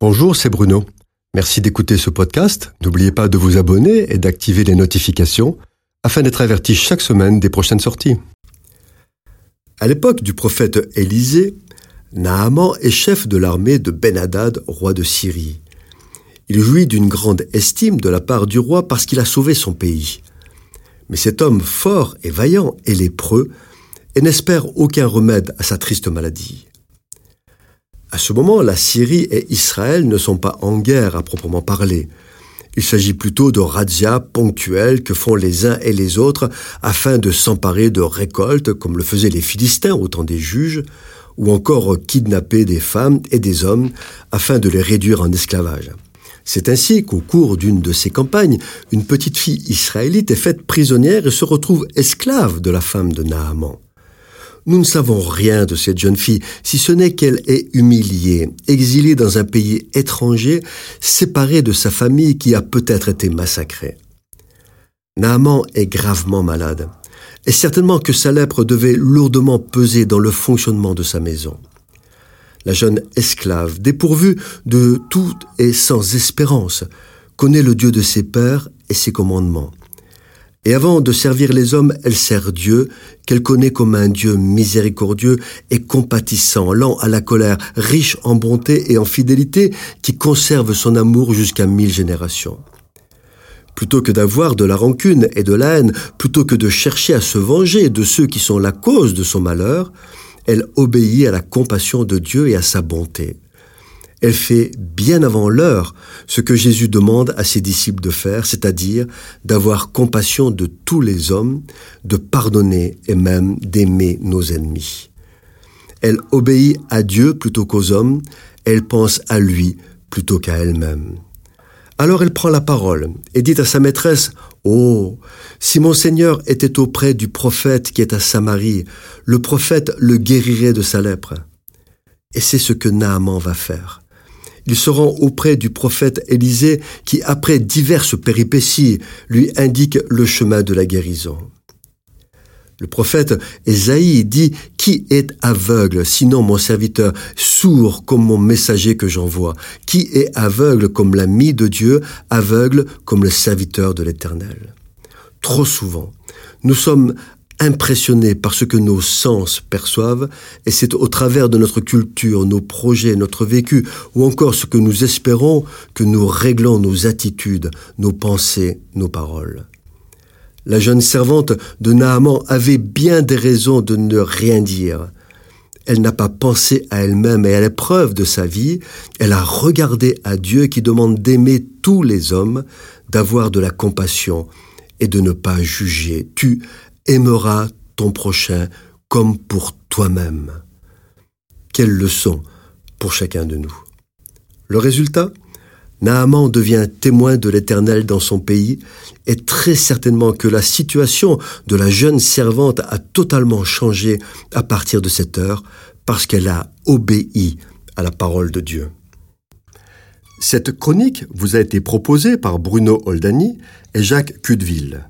Bonjour, c'est Bruno. Merci d'écouter ce podcast. N'oubliez pas de vous abonner et d'activer les notifications afin d'être averti chaque semaine des prochaines sorties. À l'époque du prophète Élisée, Naaman est chef de l'armée de Ben-Hadad, roi de Syrie. Il jouit d'une grande estime de la part du roi parce qu'il a sauvé son pays. Mais cet homme fort et vaillant est lépreux et n'espère aucun remède à sa triste maladie. À ce moment, la Syrie et Israël ne sont pas en guerre à proprement parler. Il s'agit plutôt de razzias ponctuelles que font les uns et les autres afin de s'emparer de récoltes comme le faisaient les Philistins au temps des juges, ou encore kidnapper des femmes et des hommes afin de les réduire en esclavage. C'est ainsi qu'au cours d'une de ces campagnes, une petite fille israélite est faite prisonnière et se retrouve esclave de la femme de Naaman. Nous ne savons rien de cette jeune fille, si ce n'est qu'elle est humiliée, exilée dans un pays étranger, séparée de sa famille qui a peut-être été massacrée. Naaman est gravement malade, et certainement que sa lèpre devait lourdement peser dans le fonctionnement de sa maison. La jeune esclave, dépourvue de tout et sans espérance, connaît le Dieu de ses pères et ses commandements. Et avant de servir les hommes, elle sert Dieu, qu'elle connaît comme un Dieu miséricordieux et compatissant, lent à la colère, riche en bonté et en fidélité, qui conserve son amour jusqu'à mille générations. Plutôt que d'avoir de la rancune et de la haine, plutôt que de chercher à se venger de ceux qui sont la cause de son malheur, elle obéit à la compassion de Dieu et à sa bonté. Elle fait bien avant l'heure ce que Jésus demande à ses disciples de faire, c'est-à-dire d'avoir compassion de tous les hommes, de pardonner et même d'aimer nos ennemis. Elle obéit à Dieu plutôt qu'aux hommes, elle pense à lui plutôt qu'à elle-même. Alors elle prend la parole et dit à sa maîtresse, Oh, si mon Seigneur était auprès du prophète qui est à Samarie, le prophète le guérirait de sa lèpre. Et c'est ce que Naaman va faire. Il se rend auprès du prophète Élisée qui, après diverses péripéties, lui indique le chemin de la guérison. Le prophète Esaïe dit Qui est aveugle, sinon mon serviteur, sourd comme mon messager que j'envoie? Qui est aveugle comme l'ami de Dieu, aveugle comme le serviteur de l'Éternel? Trop souvent, nous sommes impressionnés par ce que nos sens perçoivent, et c'est au travers de notre culture, nos projets, notre vécu, ou encore ce que nous espérons que nous réglons nos attitudes, nos pensées, nos paroles. La jeune servante de Naaman avait bien des raisons de ne rien dire. Elle n'a pas pensé à elle-même et à l'épreuve de sa vie, elle a regardé à Dieu qui demande d'aimer tous les hommes, d'avoir de la compassion et de ne pas juger. Tu aimeras ton prochain comme pour toi-même. Quelle leçon pour chacun de nous. Le résultat? Naaman devient témoin de l'Éternel dans son pays, et très certainement que la situation de la jeune servante a totalement changé à partir de cette heure, parce qu'elle a obéi à la parole de Dieu. Cette chronique vous a été proposée par Bruno Oldani et Jacques Cudeville.